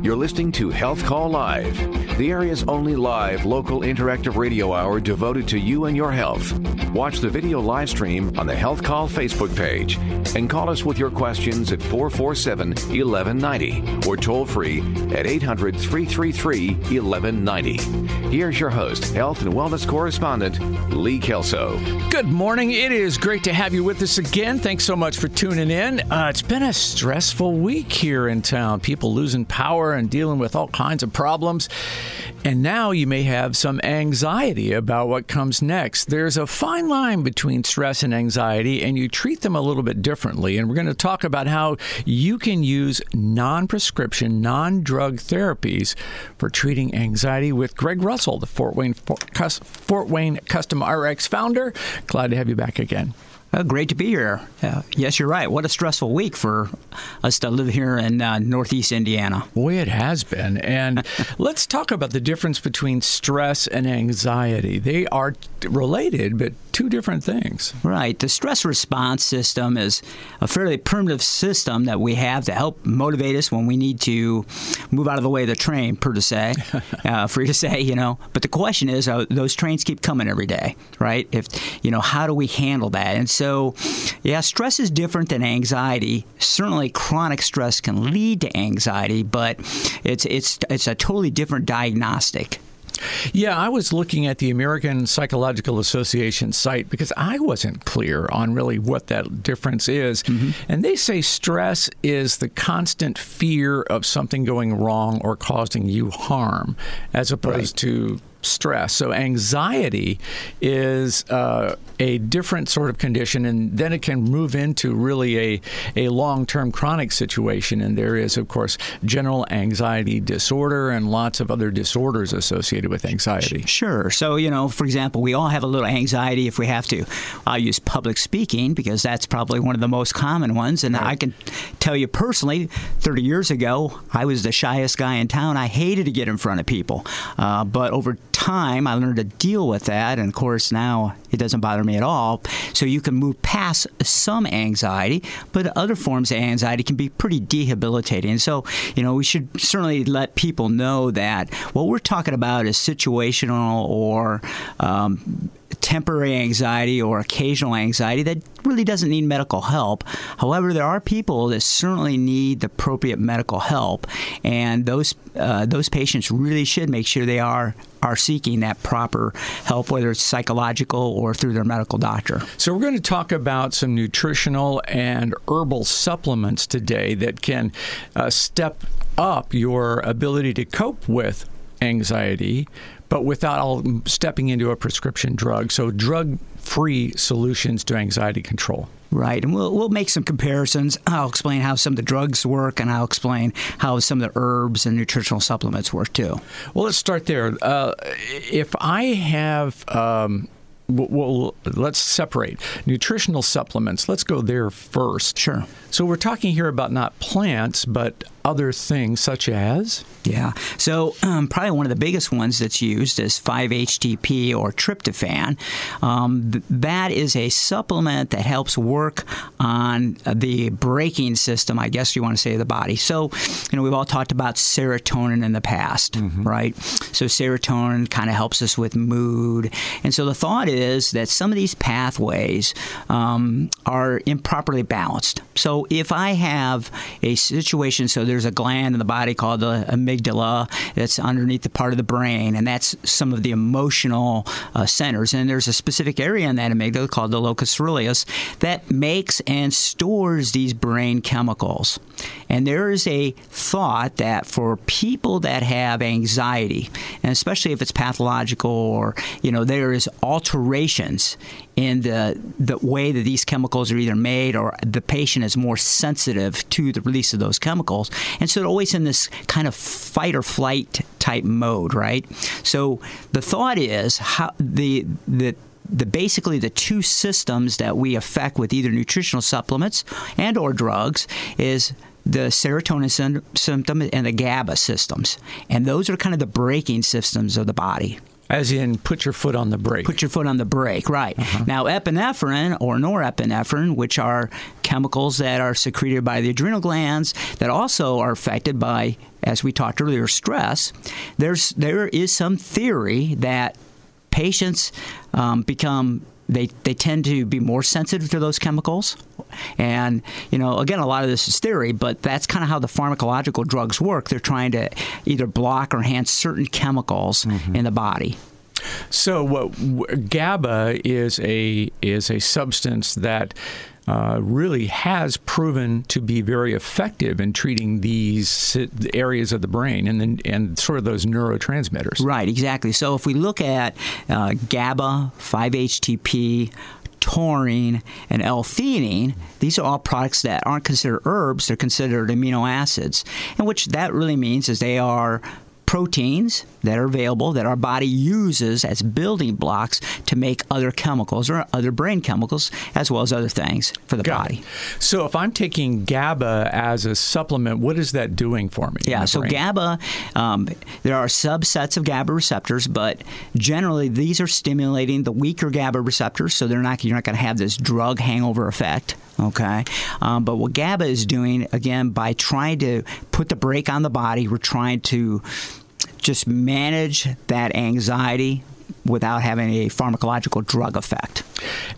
You're listening to Health Call Live, the area's only live local interactive radio hour devoted to you and your health. Watch the video live stream on the Health Call Facebook page and call us with your questions at 447 1190 or toll free at 800 333 1190. Here's your host, health and wellness correspondent, Lee Kelso. Good morning. It is great to have you with us again. Thanks so much for tuning in. Uh, it's been a stressful week here in town. People losing power and dealing with all kinds of problems. And now you may have some anxiety about what comes next. There's a fine line between stress and anxiety, and you treat them a little bit differently. And we're going to talk about how you can use non prescription, non drug therapies for treating anxiety with Greg Russell, the Fort Wayne, Fort Wayne Custom RX founder. Glad to have you back again. Uh, great to be here. Uh, yes, you're right. What a stressful week for us to live here in uh, Northeast Indiana. Boy, it has been. And let's talk about the difference between stress and anxiety. They are related, but two different things. Right. The stress response system is a fairly primitive system that we have to help motivate us when we need to move out of the way of the train, per to say, uh, free to say, you know. But the question is, uh, those trains keep coming every day, right? If you know, how do we handle that? And so, yeah, stress is different than anxiety. Certainly, chronic stress can lead to anxiety, but it's it's it's a totally different diagnostic. Yeah, I was looking at the American Psychological Association site because I wasn't clear on really what that difference is. Mm-hmm. And they say stress is the constant fear of something going wrong or causing you harm, as opposed right. to stress. So anxiety is uh, a different sort of condition, and then it can move into really a, a long term chronic situation. And there is, of course, general anxiety disorder and lots of other disorders associated with anxiety. Sure. So, you know, for example, we all have a little anxiety if we have to. I'll use public speaking because that's probably one of the most common ones. And right. I can tell you personally, 30 years ago, I was the shyest guy in town. I hated to get in front of people. Uh, but over time, I learned to deal with that. And of course, now it doesn't bother me at all. So you can move past some anxiety, but other forms of anxiety can be pretty debilitating. So, you know, we should certainly let people know that what we're talking about is situational or um, temporary anxiety or occasional anxiety that really doesn't need medical help. However, there are people that certainly need the appropriate medical help, and those uh, those patients really should make sure they are are seeking that proper help, whether it's psychological or through their medical doctor. So, we're going to talk about some nutritional and herbal supplements today that can uh, step up your ability to cope with anxiety but without all stepping into a prescription drug. So, drug free solutions to anxiety control. Right, and we'll we'll make some comparisons. I'll explain how some of the drugs work, and I'll explain how some of the herbs and nutritional supplements work too. Well, let's start there. Uh, if I have um, well, let's separate nutritional supplements. Let's go there first. Sure. So we're talking here about not plants, but other things such as? Yeah. So, um, probably one of the biggest ones that's used is 5-HTP or tryptophan. Um, that is a supplement that helps work on the braking system, I guess you want to say, of the body. So, you know, we've all talked about serotonin in the past, mm-hmm. right? So, serotonin kind of helps us with mood. And so the thought is that some of these pathways um, are improperly balanced. So, if I have a situation, so there's there's a gland in the body called the amygdala that's underneath the part of the brain, and that's some of the emotional uh, centers. And there's a specific area in that amygdala called the locus coeruleus that makes and stores these brain chemicals. And there is a thought that for people that have anxiety, and especially if it's pathological or, you know, there is alterations in the, the way that these chemicals are either made or the patient is more sensitive to the release of those chemicals. And so they're always in this kind of fight or flight type mode, right? So the thought is how the, the the basically the two systems that we affect with either nutritional supplements and or drugs is the serotonin symptom and the GABA systems. And those are kind of the braking systems of the body. As in, put your foot on the brake. Put your foot on the brake, right. Uh-huh. Now, epinephrine or norepinephrine, which are chemicals that are secreted by the adrenal glands that also are affected by, as we talked earlier, stress, there's, there is some theory that patients um, become they they tend to be more sensitive to those chemicals. And you know, again, a lot of this is theory, but that's kind of how the pharmacological drugs work. They're trying to either block or enhance certain chemicals mm-hmm. in the body. So, what GABA is a is a substance that uh, really has proven to be very effective in treating these areas of the brain and then, and sort of those neurotransmitters. Right, exactly. So if we look at uh, GABA, 5-HTP, taurine, and L-theanine, these are all products that aren't considered herbs; they're considered amino acids, and which that really means is they are proteins that are available that our body uses as building blocks to make other chemicals or other brain chemicals as well as other things for the Got body. It. So if I'm taking GABA as a supplement, what is that doing for me? Yeah, so brain? GABA, um, there are subsets of GABA receptors, but generally these are stimulating the weaker GABA receptors, so they're not you're not going to have this drug hangover effect. Okay. Um, but what GABA is doing, again, by trying to put the brake on the body, we're trying to just manage that anxiety without having a pharmacological drug effect.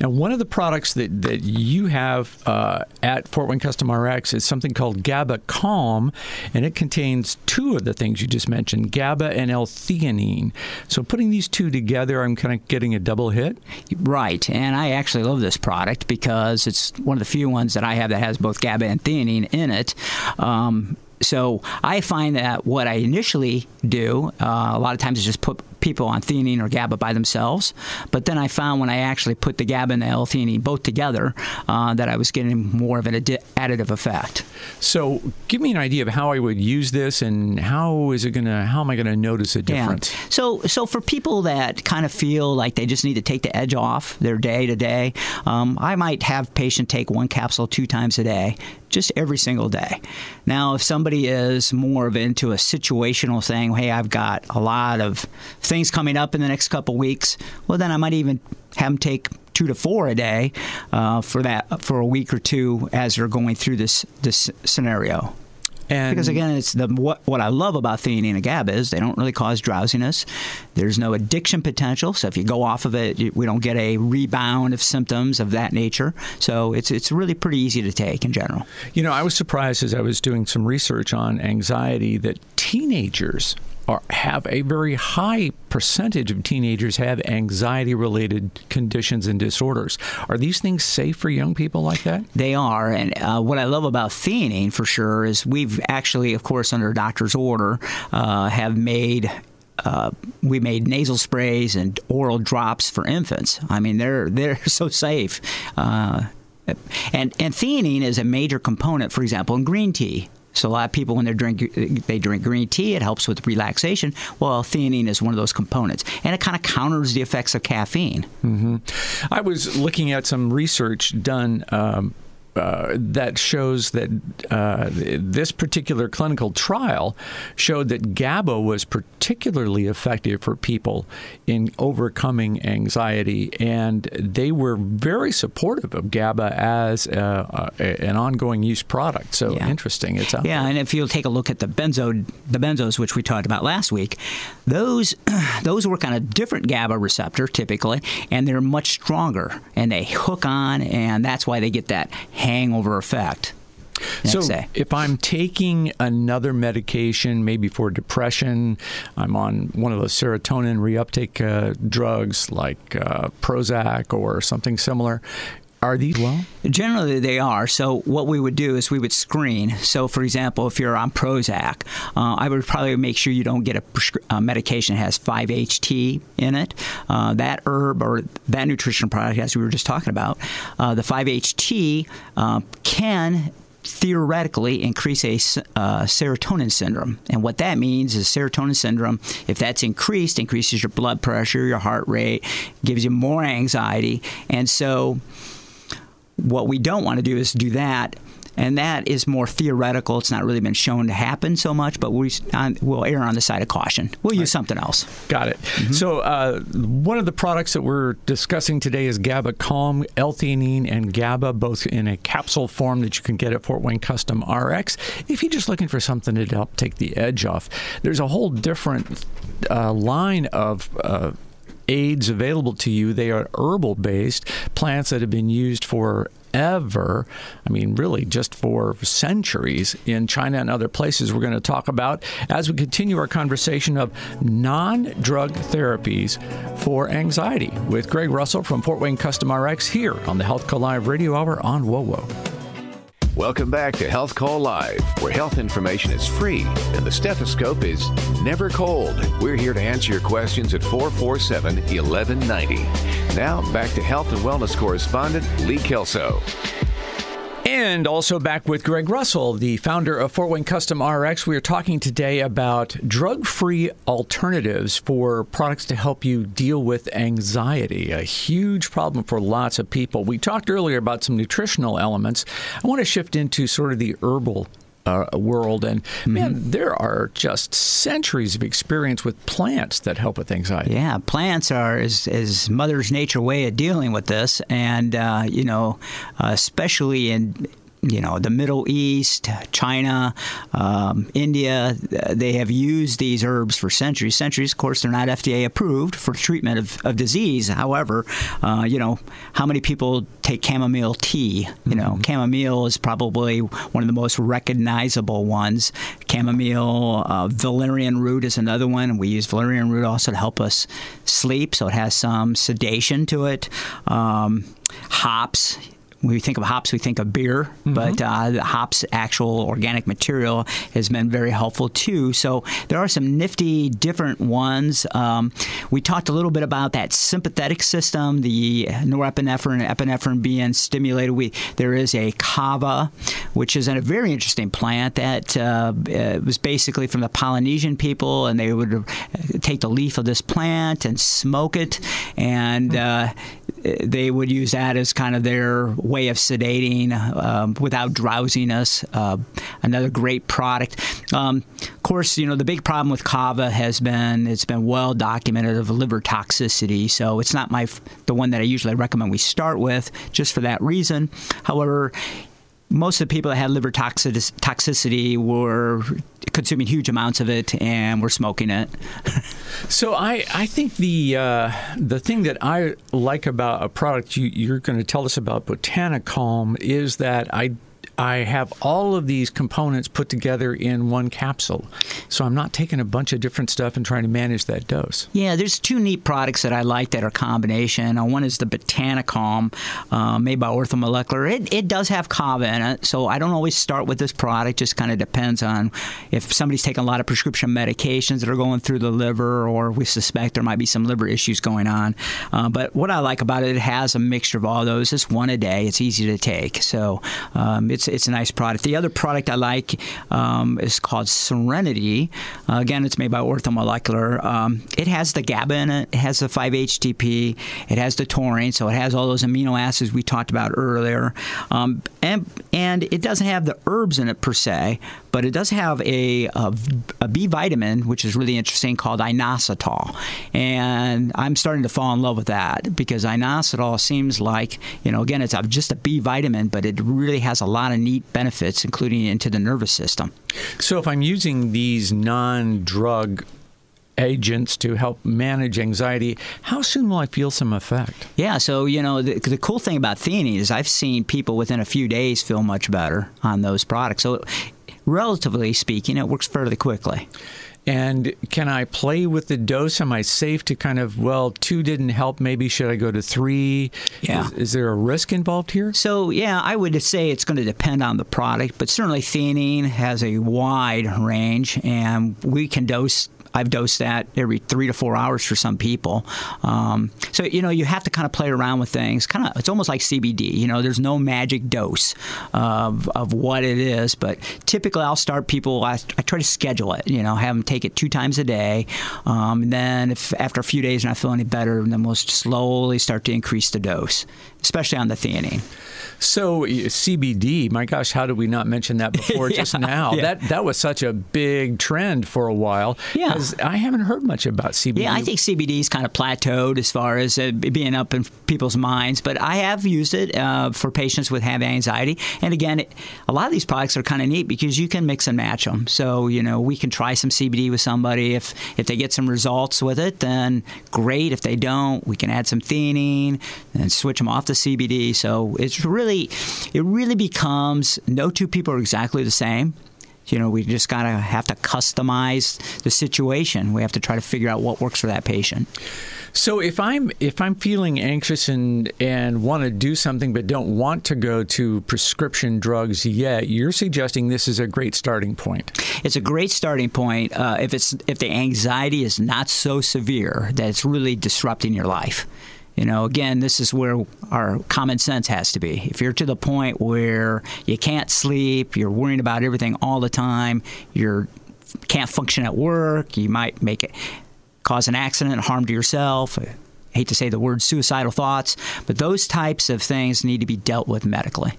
Now, one of the products that, that you have uh, at Fort Wayne Custom RX is something called GABA Calm, and it contains two of the things you just mentioned GABA and L theanine. So, putting these two together, I'm kind of getting a double hit. Right. And I actually love this product because it's one of the few ones that I have that has both GABA and theanine in it. Um, so I find that what I initially do, uh, a lot of times, is just put people on theanine or GABA by themselves. But then I found when I actually put the GABA and the L-theanine both together uh, that I was getting more of an additive effect. So give me an idea of how I would use this and how is it going to, how am I going to notice a difference? Yeah. So, so for people that kind of feel like they just need to take the edge off their day to day, um, I might have patient take one capsule two times a day just every single day. Now, if somebody is more of into a situational thing, hey, I've got a lot of things coming up in the next couple weeks, well, then I might even have them take two to four a day uh, for that for a week or two as they're going through this this scenario. And because again, it's the what what I love about theanine and GABA is they don't really cause drowsiness. There's no addiction potential, so if you go off of it, we don't get a rebound of symptoms of that nature. So it's it's really pretty easy to take in general. You know, I was surprised as I was doing some research on anxiety that teenagers are, have a very high percentage of teenagers have anxiety related conditions and disorders. Are these things safe for young people like that? They are. And uh, what I love about theanine for sure is we've actually, of course, under a doctor's order, uh, have made uh, we made nasal sprays and oral drops for infants. I mean, they're they're so safe. Uh, and and theanine is a major component, for example, in green tea. So a lot of people, when they drink they drink green tea, it helps with relaxation. Well, theanine is one of those components, and it kind of counters the effects of caffeine. Mm-hmm. I was looking at some research done. Um, uh, that shows that uh, this particular clinical trial showed that GABA was particularly effective for people in overcoming anxiety, and they were very supportive of GABA as a, a, an ongoing use product. So yeah. interesting, it's out yeah. There. And if you'll take a look at the benzo, the benzos, which we talked about last week, those those work on a different GABA receptor typically, and they're much stronger, and they hook on, and that's why they get that hangover effect. So, day. if I'm taking another medication, maybe for depression, I'm on one of those serotonin reuptake uh, drugs like uh, Prozac or something similar. Are these well? Generally, they are. So, what we would do is we would screen. So, for example, if you're on Prozac, uh, I would probably make sure you don't get a, prescri- a medication that has 5-HT in it. Uh, that herb or that nutrition product, as we were just talking about, uh, the 5-HT uh, can theoretically increase a uh, serotonin syndrome. And what that means is serotonin syndrome, if that's increased, increases your blood pressure, your heart rate, gives you more anxiety. And so what we don't want to do is do that and that is more theoretical. It's not really been shown to happen so much, but we will err on the side of caution. We'll use right. something else. Got it. Mm-hmm. So uh, one of the products that we're discussing today is GABA Calm, L-theanine, and GABA, both in a capsule form that you can get at Fort Wayne Custom RX. If you're just looking for something to help take the edge off, there's a whole different uh, line of uh, aids available to you. They are herbal based plants that have been used for ever, I mean, really just for centuries in China and other places we're going to talk about as we continue our conversation of non drug therapies for anxiety with Greg Russell from Fort Wayne Custom RX here on the Health Call Live Radio Hour on WOWO. Welcome back to Health Call Live, where health information is free and the stethoscope is never cold. We're here to answer your questions at 447 1190. Now, back to health and wellness correspondent Lee Kelso. And also back with Greg Russell, the founder of Fort Wayne Custom RX. We are talking today about drug free alternatives for products to help you deal with anxiety, a huge problem for lots of people. We talked earlier about some nutritional elements. I want to shift into sort of the herbal uh, world. And mm-hmm. man, there are just centuries of experience with plants that help with anxiety. Yeah, plants are is, is Mother's Nature way of dealing with this, and uh, you know, uh, especially in you know, the Middle East, China, um, India, they have used these herbs for centuries. Centuries, of course, they're not FDA approved for treatment of, of disease. However, uh, you know, how many people take chamomile tea? You know, mm-hmm. chamomile is probably one of the most recognizable ones. Chamomile, uh, valerian root is another one. We use valerian root also to help us sleep, so it has some sedation to it. Um, hops when we think of hops, we think of beer, mm-hmm. but uh, the hops, actual organic material, has been very helpful too. So there are some nifty different ones. Um, we talked a little bit about that sympathetic system, the norepinephrine, and epinephrine being stimulated. We there is a kava, which is a very interesting plant that uh, uh, was basically from the Polynesian people, and they would take the leaf of this plant and smoke it, and uh, they would use that as kind of their way of sedating um, without drowsiness. Uh, another great product. Um, of course, you know the big problem with kava has been it's been well documented of liver toxicity. So it's not my the one that I usually recommend we start with just for that reason. However, most of the people that had liver toxicity were consuming huge amounts of it and were smoking it. so I, I think the uh, the thing that I like about a product you, you're going to tell us about Botanicalm is that I I have all of these components put together in one capsule. So I'm not taking a bunch of different stuff and trying to manage that dose. Yeah, there's two neat products that I like that are combination. Uh, one is the Botanicalm, uh, made by Orthomolecular. It, it does have kava in it, so I don't always start with this product. Just kind of depends on if somebody's taking a lot of prescription medications that are going through the liver, or we suspect there might be some liver issues going on. Uh, but what I like about it, it has a mixture of all those. It's one a day. It's easy to take, so um, it's it's a nice product. The other product I like um, is called Serenity. Uh, again, it's made by Orthomolecular. Um, it has the GABA in it. It has the 5-HTP. It has the taurine, so it has all those amino acids we talked about earlier. Um, and and it doesn't have the herbs in it per se, but it does have a, a, a B vitamin, which is really interesting, called inositol. And I'm starting to fall in love with that because inositol seems like, you know, again, it's just a B vitamin, but it really has a lot of neat benefits, including into the nervous system. So if I'm using these non drug agents to help manage anxiety. How soon will I feel some effect? Yeah, so you know the, the, cool thing about theanine is I've seen people within a few days feel much better on those products. So relatively speaking, it works fairly quickly. And can I play with the dose? Am I safe to kind of, well, two didn't help. Maybe should I go to three? Yeah. Is, is there a risk involved here? So, yeah, I would say it's going to depend on the product, but certainly theanine has a wide range, and we can dose I've dosed that every three to four hours for some people. Um, so you know you have to kind of play around with things. Kind of, it's almost like CBD. You know, there's no magic dose of, of what it is, but typically I'll start people. I, I try to schedule it. You know, have them take it two times a day. Um, and then, if after a few days and I feel any better, then we'll slowly start to increase the dose, especially on the theanine. So CBD, my gosh, how did we not mention that before yeah, just now? yeah. That that was such a big trend for a while. Yeah. 'Cause I haven't heard much about CBD. Yeah, I think CBD's kind of plateaued as far as uh, being up in people's minds, but I have used it uh, for patients with have anxiety. And again, it, a lot of these products are kind of neat because you can mix and match them. So you know, we can try some CBD with somebody. If if they get some results with it, then great. If they don't, we can add some theanine and switch them off the CBD. So it's really, it really becomes no two people are exactly the same. You know, we just gotta have to customize the situation. We have to try to figure out what works for that patient. So if I'm if I'm feeling anxious and and want to do something but don't want to go to prescription drugs yet, you're suggesting this is a great starting point. It's a great starting point uh, if it's if the anxiety is not so severe that it's really disrupting your life. You know, again, this is where our common sense has to be. If you're to the point where you can't sleep, you're worrying about everything all the time, you can't function at work, you might make it cause an accident, harm to yourself. I hate to say the word suicidal thoughts, but those types of things need to be dealt with medically.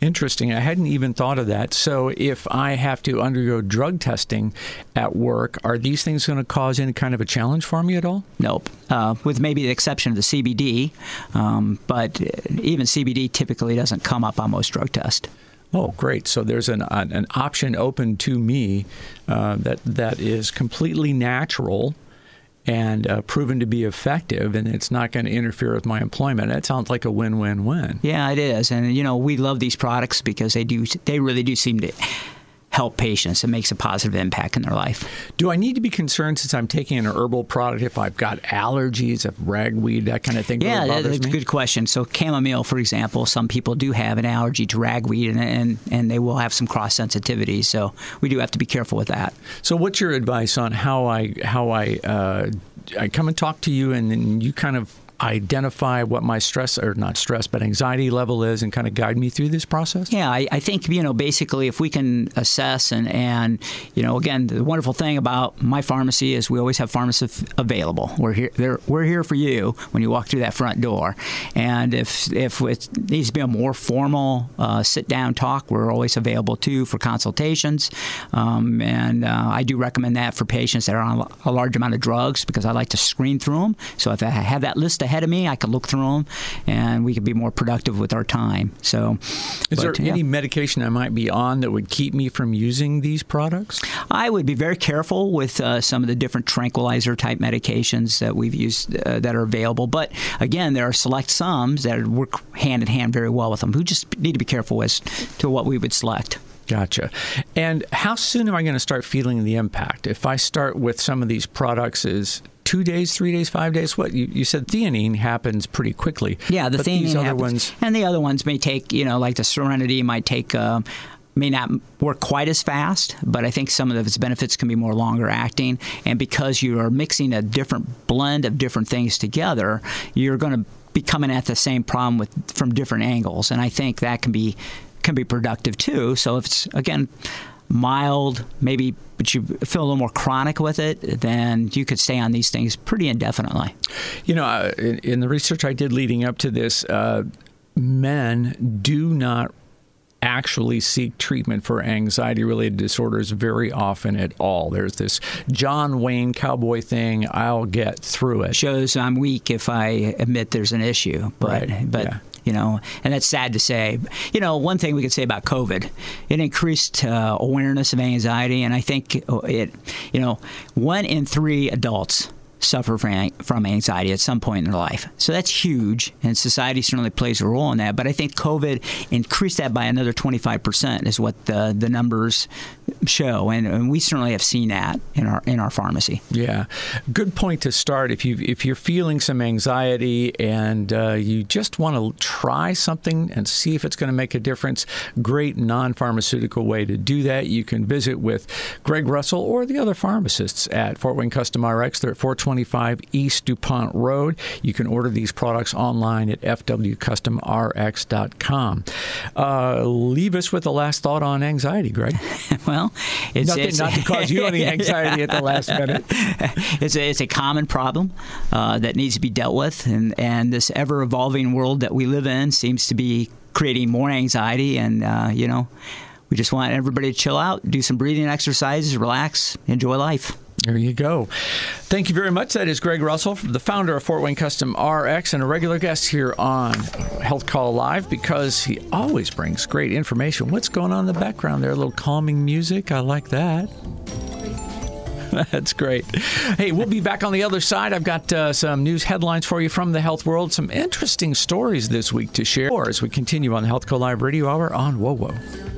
Interesting. I hadn't even thought of that. So, if I have to undergo drug testing at work, are these things going to cause any kind of a challenge for me at all? Nope. Uh, with maybe the exception of the CBD, um, but even CBD typically doesn't come up on most drug tests. Oh, great! So there's an an, an option open to me uh, that that is completely natural and uh, proven to be effective, and it's not going to interfere with my employment. That sounds like a win-win-win. Yeah, it is, and you know we love these products because they do they really do seem to help patients. It makes a positive impact in their life. Do I need to be concerned since I'm taking an herbal product if I've got allergies, if ragweed, that kind of thing? Yeah, really that's a good question. So chamomile, for example, some people do have an allergy to ragweed, and and, and they will have some cross sensitivity. So we do have to be careful with that. So, what's your advice on how I how I uh, I come and talk to you, and then you kind of identify what my stress or not stress but anxiety level is and kind of guide me through this process? Yeah I, I, think you know basically if we can assess and and you know again the wonderful thing about my pharmacy is we always have pharmacists available. We're here we're here for you when you walk through that front door. And if if it needs to be a more formal uh, sit down talk we're always available too for consultations. Um, and uh, I do recommend that for patients that are on a large amount of drugs because I like to screen through them so if I have that list ahead of me. I could look through them, and we could be more productive with our time. So, is but, there yeah. any medication I might be on that would keep me from using these products? I would be very careful with uh, some of the different tranquilizer type medications that we've used uh, that are available. But again, there are select sums that work hand in hand very well with them. We just need to be careful as to what we would select. Gotcha. And how soon am I going to start feeling the impact? If I start with some of these products, is two days, three days, five days? What you, you said theanine happens pretty quickly. Yeah, the theanine other happens. ones, and the other ones may take you know like the Serenity might take. Uh, may not work quite as fast, but I think some of its benefits can be more longer acting. And because you are mixing a different blend of different things together, you're going to be coming at the same problem with from different angles. And I think that can be can be productive too. So if it's again mild, maybe, but you feel a little more chronic with it, then you could stay on these things pretty indefinitely. You know, uh, in, in, the research I did leading up to this, uh, men do not actually seek treatment for anxiety related disorders very often at all. There's this John Wayne cowboy thing, I'll get through it. Shows I'm weak if I admit there's an issue. But right. but yeah you know, and that's sad to say. You know, one thing we could say about COVID, it increased uh, awareness of anxiety, and I think it, you know, one in three adults suffer from anxiety at some point in their life. So that's huge, and society certainly plays a role in that. But I think COVID increased that by another 25%, is what the, the numbers show, and, and we certainly have seen that in our in our pharmacy. Yeah, good point to start. If you if you're feeling some anxiety and uh, you just want to try something and see if it's going to make a difference, great non-pharmaceutical way to do that. You can visit with Greg Russell or the other pharmacists at Fort Wayne Custom RX. They're at 420 625 East DuPont Road. You can order these products online at fwcustomrx.com. Uh, leave us with the last thought on anxiety, Greg. well, it's, Nothing, it's not to cause you any anxiety at the last minute. It's a, it's a common problem uh, that needs to be dealt with, and, and this ever evolving world that we live in seems to be creating more anxiety, and, uh, you know, we just want everybody to chill out, do some breathing exercises, relax, enjoy life. There you go. Thank you very much. That is Greg Russell, the founder of Fort Wayne Custom RX and a regular guest here on Health Call Live because he always brings great information. What's going on in the background there? A little calming music. I like that. That's great. Hey, we'll be back on the other side. I've got uh, some news headlines for you from the health world, some interesting stories this week to share as we continue on the Health Call Live Radio Hour on WOWO